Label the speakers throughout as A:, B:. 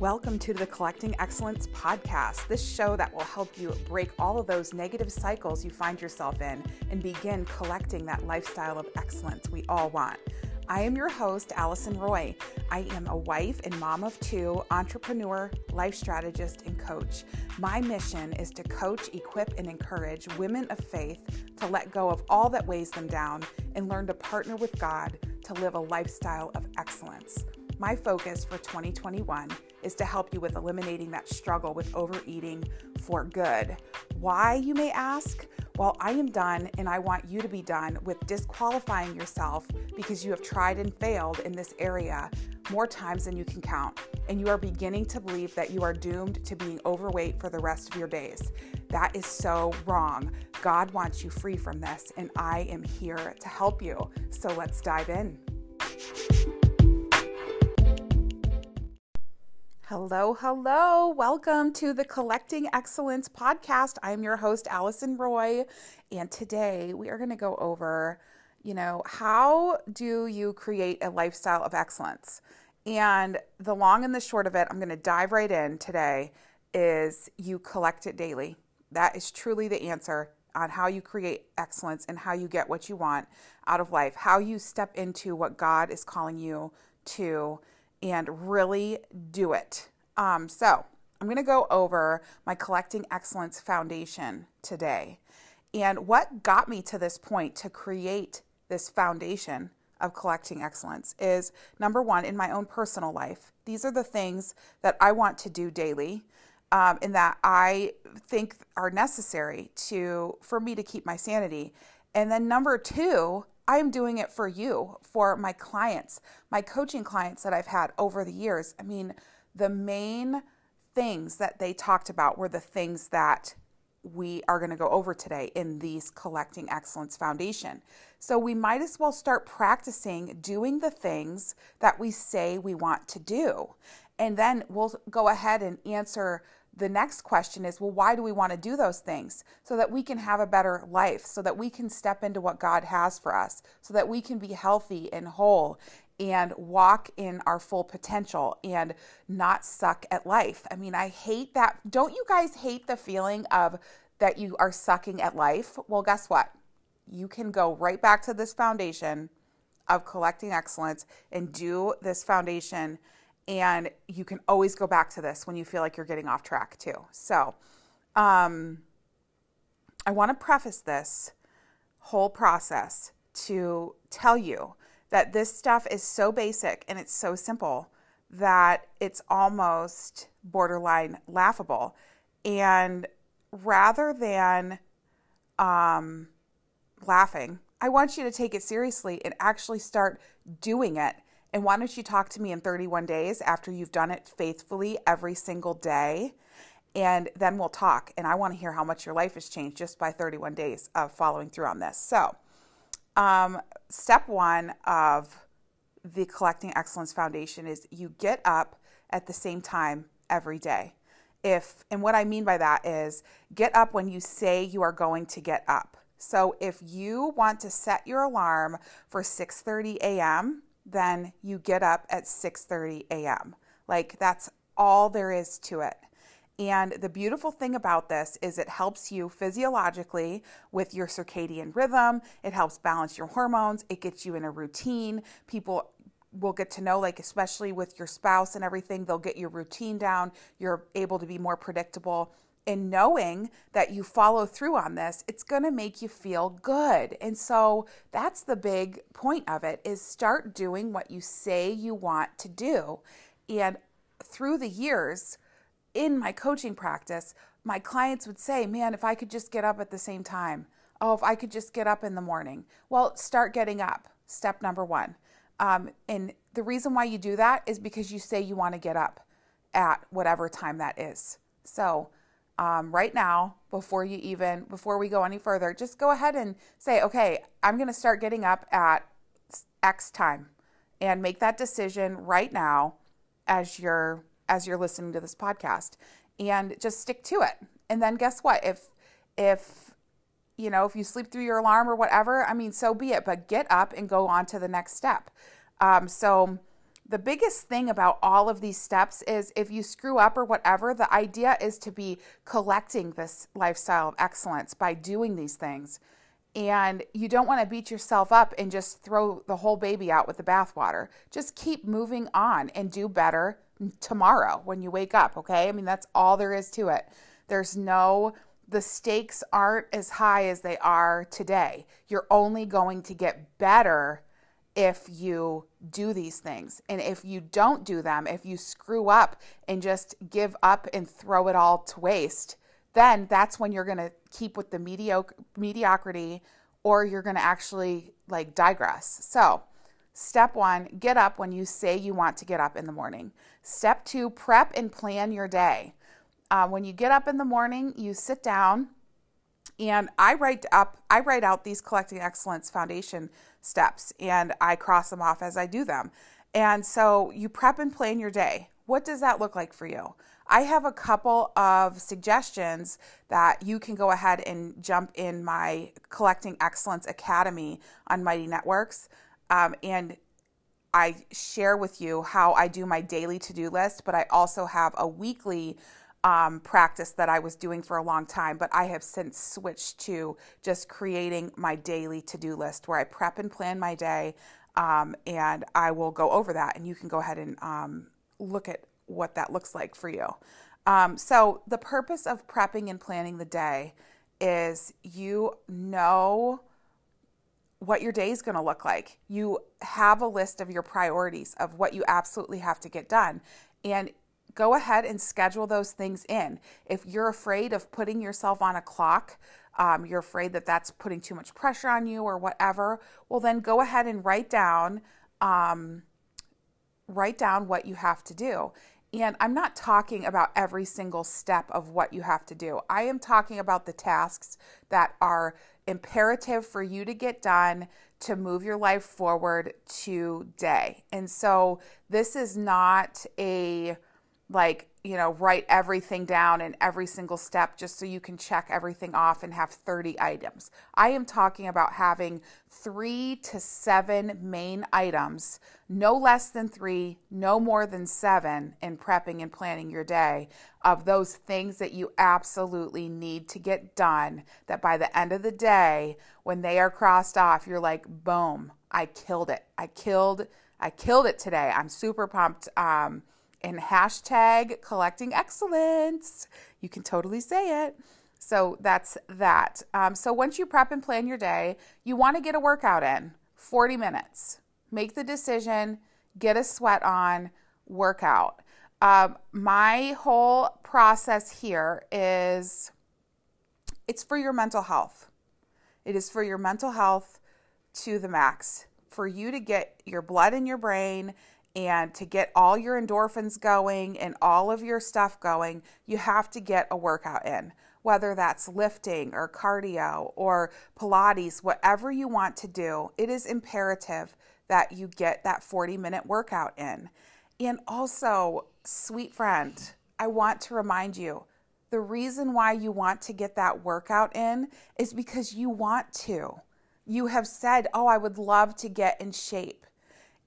A: Welcome to the Collecting Excellence podcast, this show that will help you break all of those negative cycles you find yourself in and begin collecting that lifestyle of excellence we all want. I am your host, Allison Roy. I am a wife and mom of two, entrepreneur, life strategist, and coach. My mission is to coach, equip, and encourage women of faith to let go of all that weighs them down and learn to partner with God to live a lifestyle of excellence. My focus for 2021 is to help you with eliminating that struggle with overeating for good. Why, you may ask? Well, I am done and I want you to be done with disqualifying yourself because you have tried and failed in this area more times than you can count. And you are beginning to believe that you are doomed to being overweight for the rest of your days. That is so wrong. God wants you free from this, and I am here to help you. So let's dive in. Hello, hello. Welcome to the Collecting Excellence podcast. I'm your host, Allison Roy, and today we are going to go over, you know, how do you create a lifestyle of excellence? And the long and the short of it, I'm going to dive right in today, is you collect it daily. That is truly the answer on how you create excellence and how you get what you want out of life, how you step into what God is calling you to and really do it. Um, so, I'm going to go over my Collecting Excellence Foundation today. And what got me to this point to create this foundation of collecting excellence is number one, in my own personal life, these are the things that I want to do daily. Um, and that I think are necessary to for me to keep my sanity. And then number two, I am doing it for you, for my clients, my coaching clients that I've had over the years. I mean, the main things that they talked about were the things that we are going to go over today in these Collecting Excellence Foundation. So we might as well start practicing doing the things that we say we want to do. And then we'll go ahead and answer the next question is well, why do we want to do those things? So that we can have a better life, so that we can step into what God has for us, so that we can be healthy and whole and walk in our full potential and not suck at life. I mean, I hate that. Don't you guys hate the feeling of that you are sucking at life? Well, guess what? You can go right back to this foundation of collecting excellence and do this foundation and you can always go back to this when you feel like you're getting off track too. So, um, I want to preface this whole process to tell you that this stuff is so basic and it's so simple that it's almost borderline laughable. And rather than um, laughing, I want you to take it seriously and actually start doing it and why don't you talk to me in 31 days after you've done it faithfully every single day? And then we'll talk. And I want to hear how much your life has changed just by 31 days of following through on this. So, um, step one of the Collecting Excellence Foundation is you get up at the same time every day. If and what I mean by that is get up when you say you are going to get up. So if you want to set your alarm for 6:30 a.m., then you get up at 6:30 a.m. Like that's all there is to it. And the beautiful thing about this is it helps you physiologically with your circadian rhythm. It helps balance your hormones. It gets you in a routine. People will get to know, like, especially with your spouse and everything, they'll get your routine down. You're able to be more predictable and knowing that you follow through on this it's going to make you feel good. And so that's the big point of it is start doing what you say you want to do. And through the years in my coaching practice my clients would say man if i could just get up at the same time. Oh if i could just get up in the morning. Well start getting up step number one. Um, and the reason why you do that is because you say you want to get up at whatever time that is. So um, right now before you even before we go any further just go ahead and say okay i'm going to start getting up at x time and make that decision right now as you're as you're listening to this podcast. And just stick to it. And then guess what? If if you know if you sleep through your alarm or whatever i mean so be it but get up and go on to the next step. Um, so the biggest thing about all of these steps is if you screw up or whatever, the idea is to be collecting this lifestyle of excellence by doing these things. And you don't want to beat yourself up and just throw the whole baby out with the bathwater. Just keep moving on and do better tomorrow when you wake up, okay? I mean, that's all there is to it. There's no, the stakes aren't as high as they are today. You're only going to get better if you do these things. And if you don't do them, if you screw up and just give up and throw it all to waste, then that's when you're going to keep with the mediocre mediocrity or you're going to actually like digress. So, step 1, get up when you say you want to get up in the morning. Step 2, prep and plan your day. Uh, when you get up in the morning, you sit down and I write up I write out these collecting excellence foundation steps and I cross them off as I do them. And so you prep and plan your day. What does that look like for you? I have a couple of suggestions that you can go ahead and jump in my Collecting Excellence Academy on Mighty Networks. Um, and I share with you how I do my daily to do list, but I also have a weekly um, practice that I was doing for a long time, but I have since switched to just creating my daily to do list where I prep and plan my day. Um, and I will go over that, and you can go ahead and um, look at what that looks like for you. Um, so, the purpose of prepping and planning the day is you know what your day is going to look like. You have a list of your priorities of what you absolutely have to get done. And go ahead and schedule those things in. If you're afraid of putting yourself on a clock, um, you're afraid that that's putting too much pressure on you or whatever, well, then go ahead and write down. Um, write down what you have to do. And I'm not talking about every single step of what you have to do. I am talking about the tasks that are imperative for you to get done to move your life forward today. And so this is not a like, you know, write everything down in every single step just so you can check everything off and have 30 items. I am talking about having three to seven main items, no less than three, no more than seven in prepping and planning your day of those things that you absolutely need to get done. That by the end of the day, when they are crossed off, you're like, boom, I killed it. I killed, I killed it today. I'm super pumped. Um, and hashtag collecting excellence. You can totally say it. So that's that. Um, so once you prep and plan your day, you want to get a workout in 40 minutes. Make the decision, get a sweat on, workout. Um, my whole process here is it's for your mental health. It is for your mental health to the max. For you to get your blood in your brain and to get all your endorphins going and all of your stuff going, you have to get a workout in, whether that's lifting or cardio or Pilates, whatever you want to do. It is imperative that you get that 40 minute workout in. And also, sweet friend, I want to remind you the reason why you want to get that workout in is because you want to. You have said, Oh, I would love to get in shape.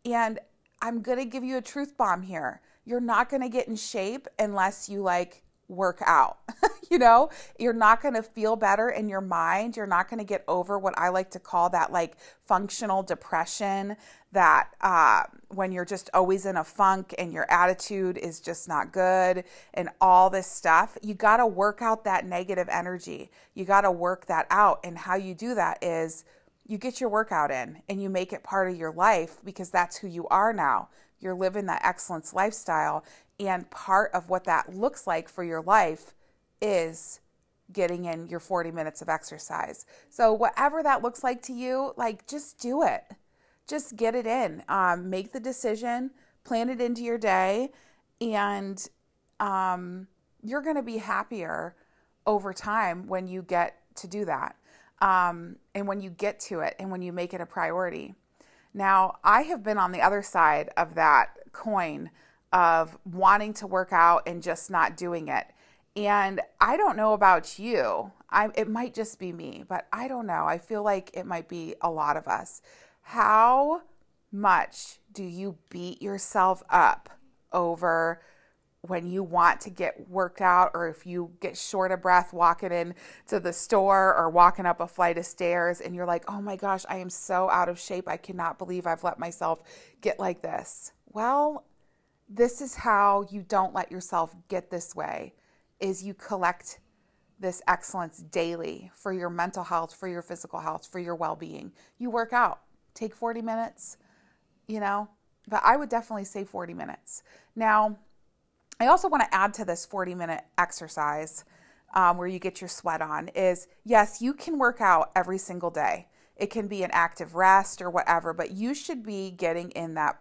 A: And I'm going to give you a truth bomb here. You're not going to get in shape unless you like work out. you know, you're not going to feel better in your mind. You're not going to get over what I like to call that like functional depression that uh, when you're just always in a funk and your attitude is just not good and all this stuff, you got to work out that negative energy. You got to work that out. And how you do that is you get your workout in and you make it part of your life because that's who you are now. You're living that excellence lifestyle. And part of what that looks like for your life is getting in your 40 minutes of exercise. So, whatever that looks like to you, like just do it. Just get it in. Um, make the decision, plan it into your day, and um, you're going to be happier over time when you get to do that um, and when you get to it and when you make it a priority. Now, I have been on the other side of that coin of wanting to work out and just not doing it. And I don't know about you. I, it might just be me, but I don't know. I feel like it might be a lot of us. How much do you beat yourself up over when you want to get worked out or if you get short of breath walking in to the store or walking up a flight of stairs and you're like, "Oh my gosh, I am so out of shape. I cannot believe I've let myself get like this." Well, this is how you don't let yourself get this way is you collect this excellence daily for your mental health, for your physical health, for your well-being. You work out. Take 40 minutes, you know, but I would definitely say 40 minutes. Now, I also want to add to this 40 minute exercise um, where you get your sweat on is yes, you can work out every single day. It can be an active rest or whatever, but you should be getting in that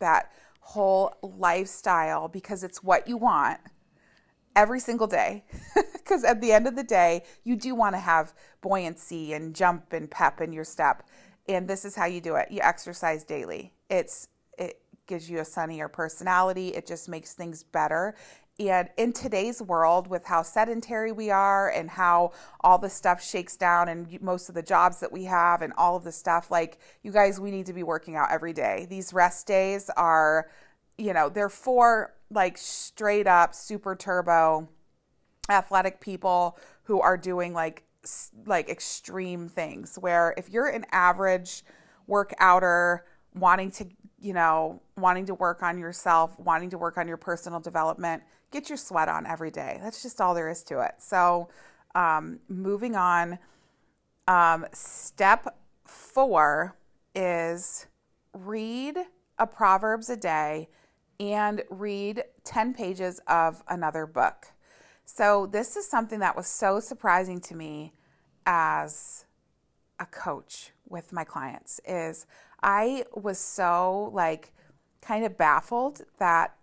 A: that whole lifestyle because it's what you want every single day. Because at the end of the day, you do want to have buoyancy and jump and pep in your step. And this is how you do it. You exercise daily. It's gives you a sunnier personality. It just makes things better. And in today's world, with how sedentary we are and how all the stuff shakes down and most of the jobs that we have and all of the stuff, like you guys, we need to be working out every day. These rest days are, you know, they're for like straight up super turbo athletic people who are doing like like extreme things where if you're an average workouter wanting to you know, wanting to work on yourself, wanting to work on your personal development, get your sweat on every day. That's just all there is to it. So, um, moving on, um, step four is read a Proverbs a day and read 10 pages of another book. So, this is something that was so surprising to me as a coach with my clients is I was so like kind of baffled that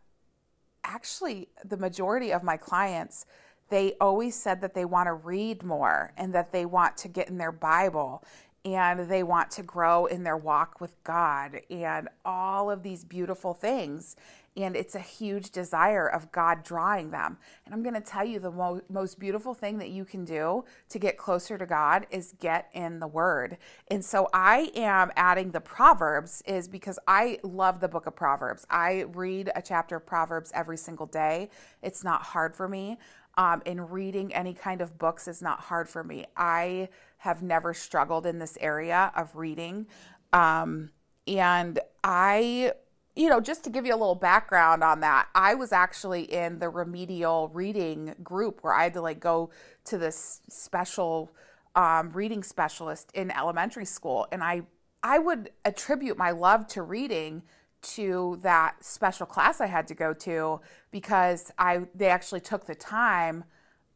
A: actually the majority of my clients they always said that they want to read more and that they want to get in their Bible and they want to grow in their walk with God and all of these beautiful things and it's a huge desire of God drawing them. And I'm going to tell you the mo- most beautiful thing that you can do to get closer to God is get in the Word. And so I am adding the Proverbs, is because I love the book of Proverbs. I read a chapter of Proverbs every single day. It's not hard for me. Um, and reading any kind of books is not hard for me. I have never struggled in this area of reading. Um, and I you know, just to give you a little background on that, I was actually in the remedial reading group where I had to like go to this special um, reading specialist in elementary school, and I I would attribute my love to reading to that special class I had to go to because I they actually took the time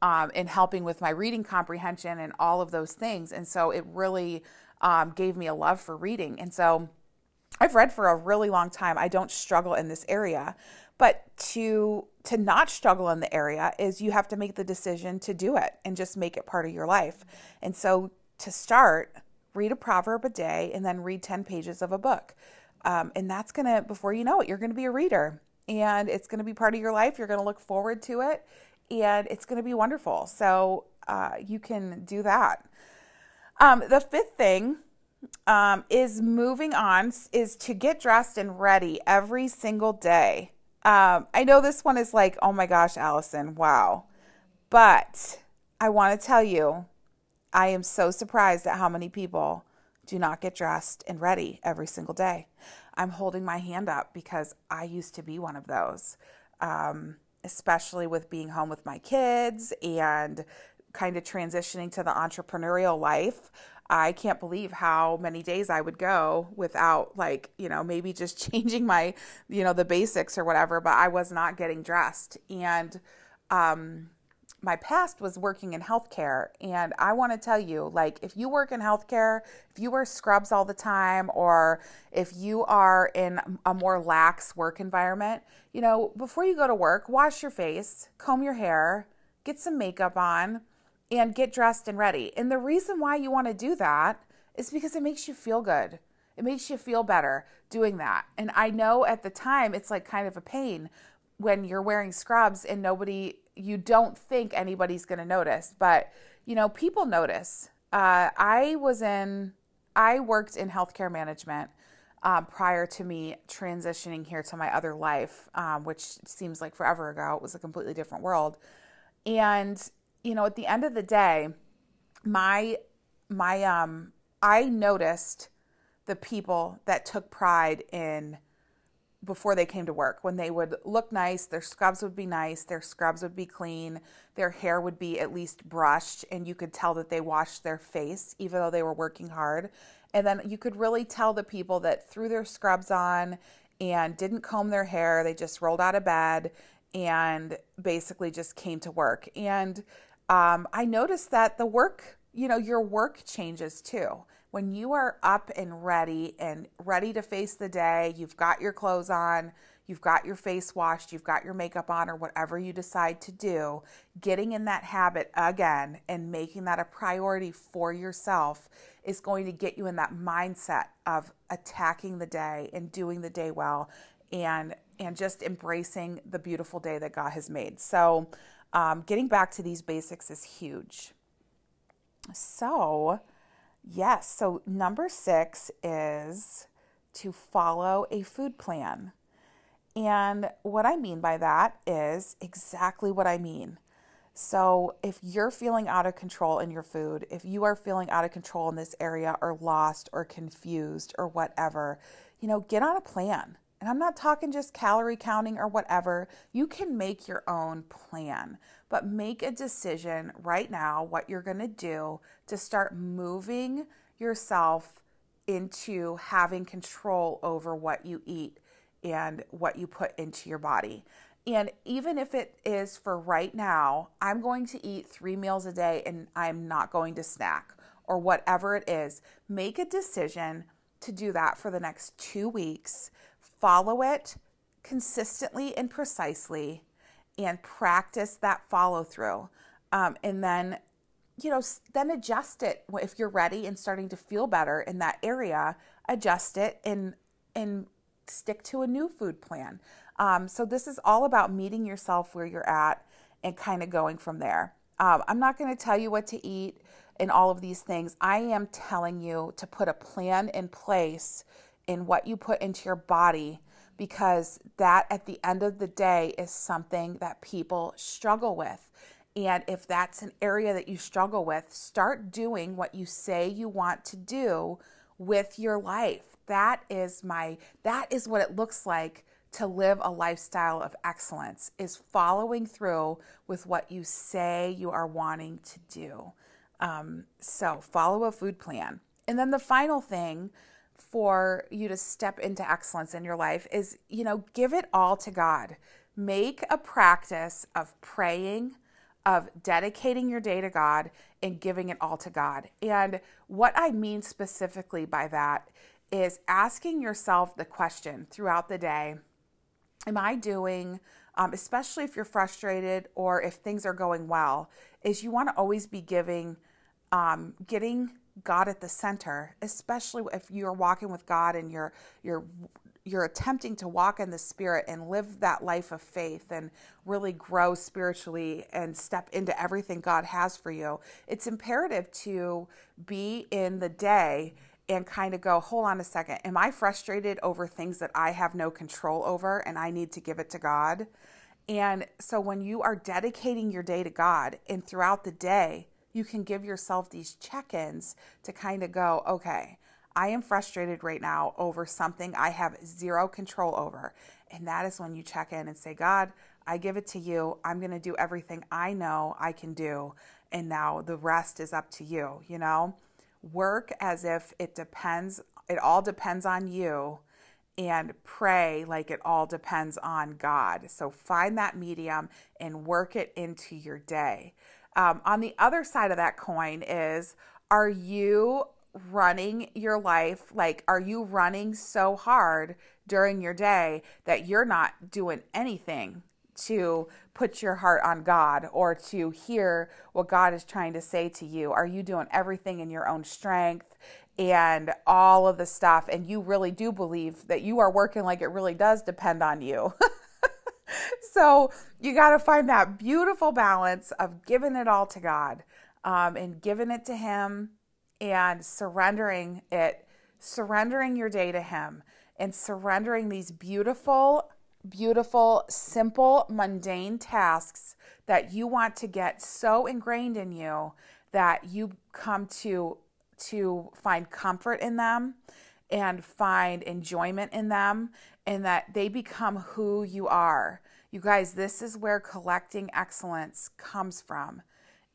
A: um, in helping with my reading comprehension and all of those things, and so it really um, gave me a love for reading, and so I've read for a really long time. I don't struggle in this area. But to to not struggle in the area is you have to make the decision to do it and just make it part of your life. And so to start, read a proverb a day and then read 10 pages of a book. Um, and that's going to, before you know it, you're going to be a reader and it's going to be part of your life. You're going to look forward to it and it's going to be wonderful. So uh, you can do that. Um, the fifth thing um, is moving on is to get dressed and ready every single day. Um, I know this one is like, oh my gosh, Allison, wow. But I want to tell you, I am so surprised at how many people do not get dressed and ready every single day. I'm holding my hand up because I used to be one of those, um, especially with being home with my kids and kind of transitioning to the entrepreneurial life. I can't believe how many days I would go without like, you know, maybe just changing my, you know, the basics or whatever, but I was not getting dressed. And um my past was working in healthcare and I want to tell you like if you work in healthcare, if you wear scrubs all the time or if you are in a more lax work environment, you know, before you go to work, wash your face, comb your hair, get some makeup on, and get dressed and ready. And the reason why you want to do that is because it makes you feel good. It makes you feel better doing that. And I know at the time it's like kind of a pain when you're wearing scrubs and nobody, you don't think anybody's going to notice, but you know, people notice. Uh, I was in, I worked in healthcare management um, prior to me transitioning here to my other life, um, which seems like forever ago. It was a completely different world. And, you know, at the end of the day, my, my, um, I noticed the people that took pride in before they came to work. When they would look nice their scrubs would be nice their scrubs would be clean their hair would be at least brushed and you could tell that they washed their face even though they were working hard. And then you could really tell the people that threw their scrubs on and didn't comb their hair they just rolled out of bed and basically just came to work. And um, i noticed that the work you know your work changes too when you are up and ready and ready to face the day, you've got your clothes on, you've got your face washed, you've got your makeup on, or whatever you decide to do, getting in that habit again and making that a priority for yourself is going to get you in that mindset of attacking the day and doing the day well and and just embracing the beautiful day that God has made. So, um, getting back to these basics is huge. So, Yes. So, number six is to follow a food plan. And what I mean by that is exactly what I mean. So, if you're feeling out of control in your food, if you are feeling out of control in this area or lost or confused or whatever, you know, get on a plan. And I'm not talking just calorie counting or whatever. You can make your own plan, but make a decision right now what you're going to do to start moving yourself into having control over what you eat and what you put into your body. And even if it is for right now, I'm going to eat three meals a day and I'm not going to snack or whatever it is, make a decision to do that for the next two weeks follow it consistently and precisely and practice that follow through. Um, and then, you know, then adjust it if you're ready and starting to feel better in that area. Adjust it and and stick to a new food plan. Um, so this is all about meeting yourself where you're at and kind of going from there. Um, I'm not going to tell you what to eat and all of these things. I am telling you to put a plan in place in what you put into your body because that at the end of the day is something that people struggle with. And if that's an area that you struggle with, start doing what you say you want to do with your life. That is my that is what it looks like to live a lifestyle of excellence is following through with what you say you are wanting to do. Um, so follow a food plan. And then the final thing for you to step into excellence in your life is, you know, give it all to God. Make a practice of praying, of dedicating your day to God and giving it all to God. And what I mean specifically by that is asking yourself the question throughout the day Am I doing, um, especially if you're frustrated or if things are going well, is you want to always be giving, um, getting God at the center, especially if you're walking with God and you're you're you're attempting to walk in the spirit and live that life of faith and really grow spiritually and step into everything God has for you. It's imperative to be in the day and kind of go, hold on a second. Am I frustrated over things that I have no control over and I need to give it to God? And so when you are dedicating your day to God and throughout the day, you can give yourself these check ins to kind of go, okay, I am frustrated right now over something I have zero control over. And that is when you check in and say, God, I give it to you. I'm going to do everything I know I can do. And now the rest is up to you, you know? Work as if it depends, it all depends on you, and pray like it all depends on God. So find that medium and work it into your day. Um, on the other side of that coin is are you running your life like are you running so hard during your day that you're not doing anything to put your heart on God or to hear what God is trying to say to you? Are you doing everything in your own strength and all of the stuff? And you really do believe that you are working like it really does depend on you. so you got to find that beautiful balance of giving it all to God um, and giving it to Him and surrendering it surrendering your day to Him and surrendering these beautiful, beautiful, simple, mundane tasks that you want to get so ingrained in you that you come to to find comfort in them and find enjoyment in them and that they become who you are. You guys, this is where collecting excellence comes from.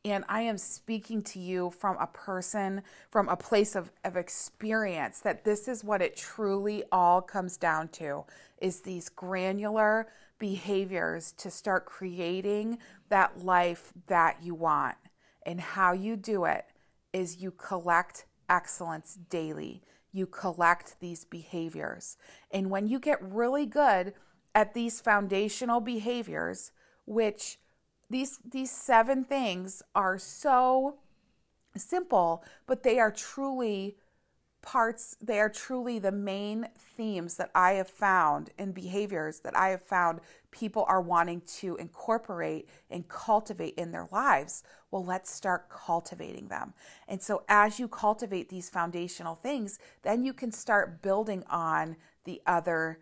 A: And I am speaking to you from a person, from a place of, of experience, that this is what it truly all comes down to is these granular behaviors to start creating that life that you want. And how you do it is you collect excellence daily. You collect these behaviors. And when you get really good at these foundational behaviors, which these these seven things are so simple, but they are truly parts, they are truly the main themes that I have found in behaviors that I have found people are wanting to incorporate and cultivate in their lives. Well, let's start cultivating them. And so, as you cultivate these foundational things, then you can start building on the other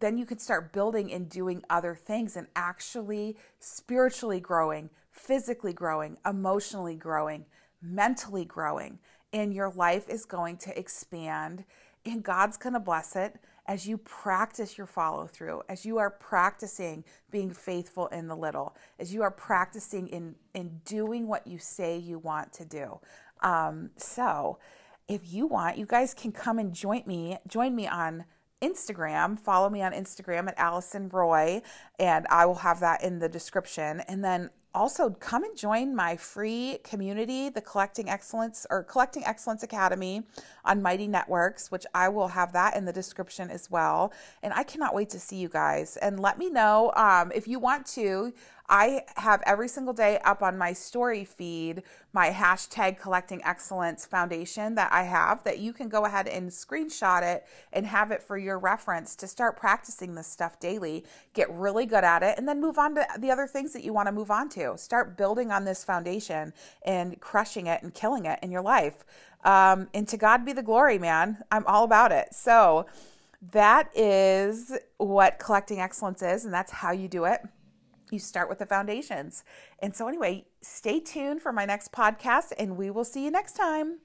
A: then you can start building and doing other things and actually spiritually growing, physically growing, emotionally growing, mentally growing. And your life is going to expand, and God's going to bless it as you practice your follow through, as you are practicing being faithful in the little, as you are practicing in, in doing what you say you want to do. Um, so, if you want, you guys can come and join me, join me on Instagram. Follow me on Instagram at Allison Roy, and I will have that in the description. And then also come and join my free community, the Collecting Excellence or Collecting Excellence Academy on Mighty Networks, which I will have that in the description as well. And I cannot wait to see you guys. And let me know um, if you want to. I have every single day up on my story feed my hashtag collecting excellence foundation that I have that you can go ahead and screenshot it and have it for your reference to start practicing this stuff daily, get really good at it, and then move on to the other things that you want to move on to. Start building on this foundation and crushing it and killing it in your life. Um, and to God be the glory, man. I'm all about it. So, that is what collecting excellence is, and that's how you do it you start with the foundations. And so, anyway, stay tuned for my next podcast, and we will see you next time.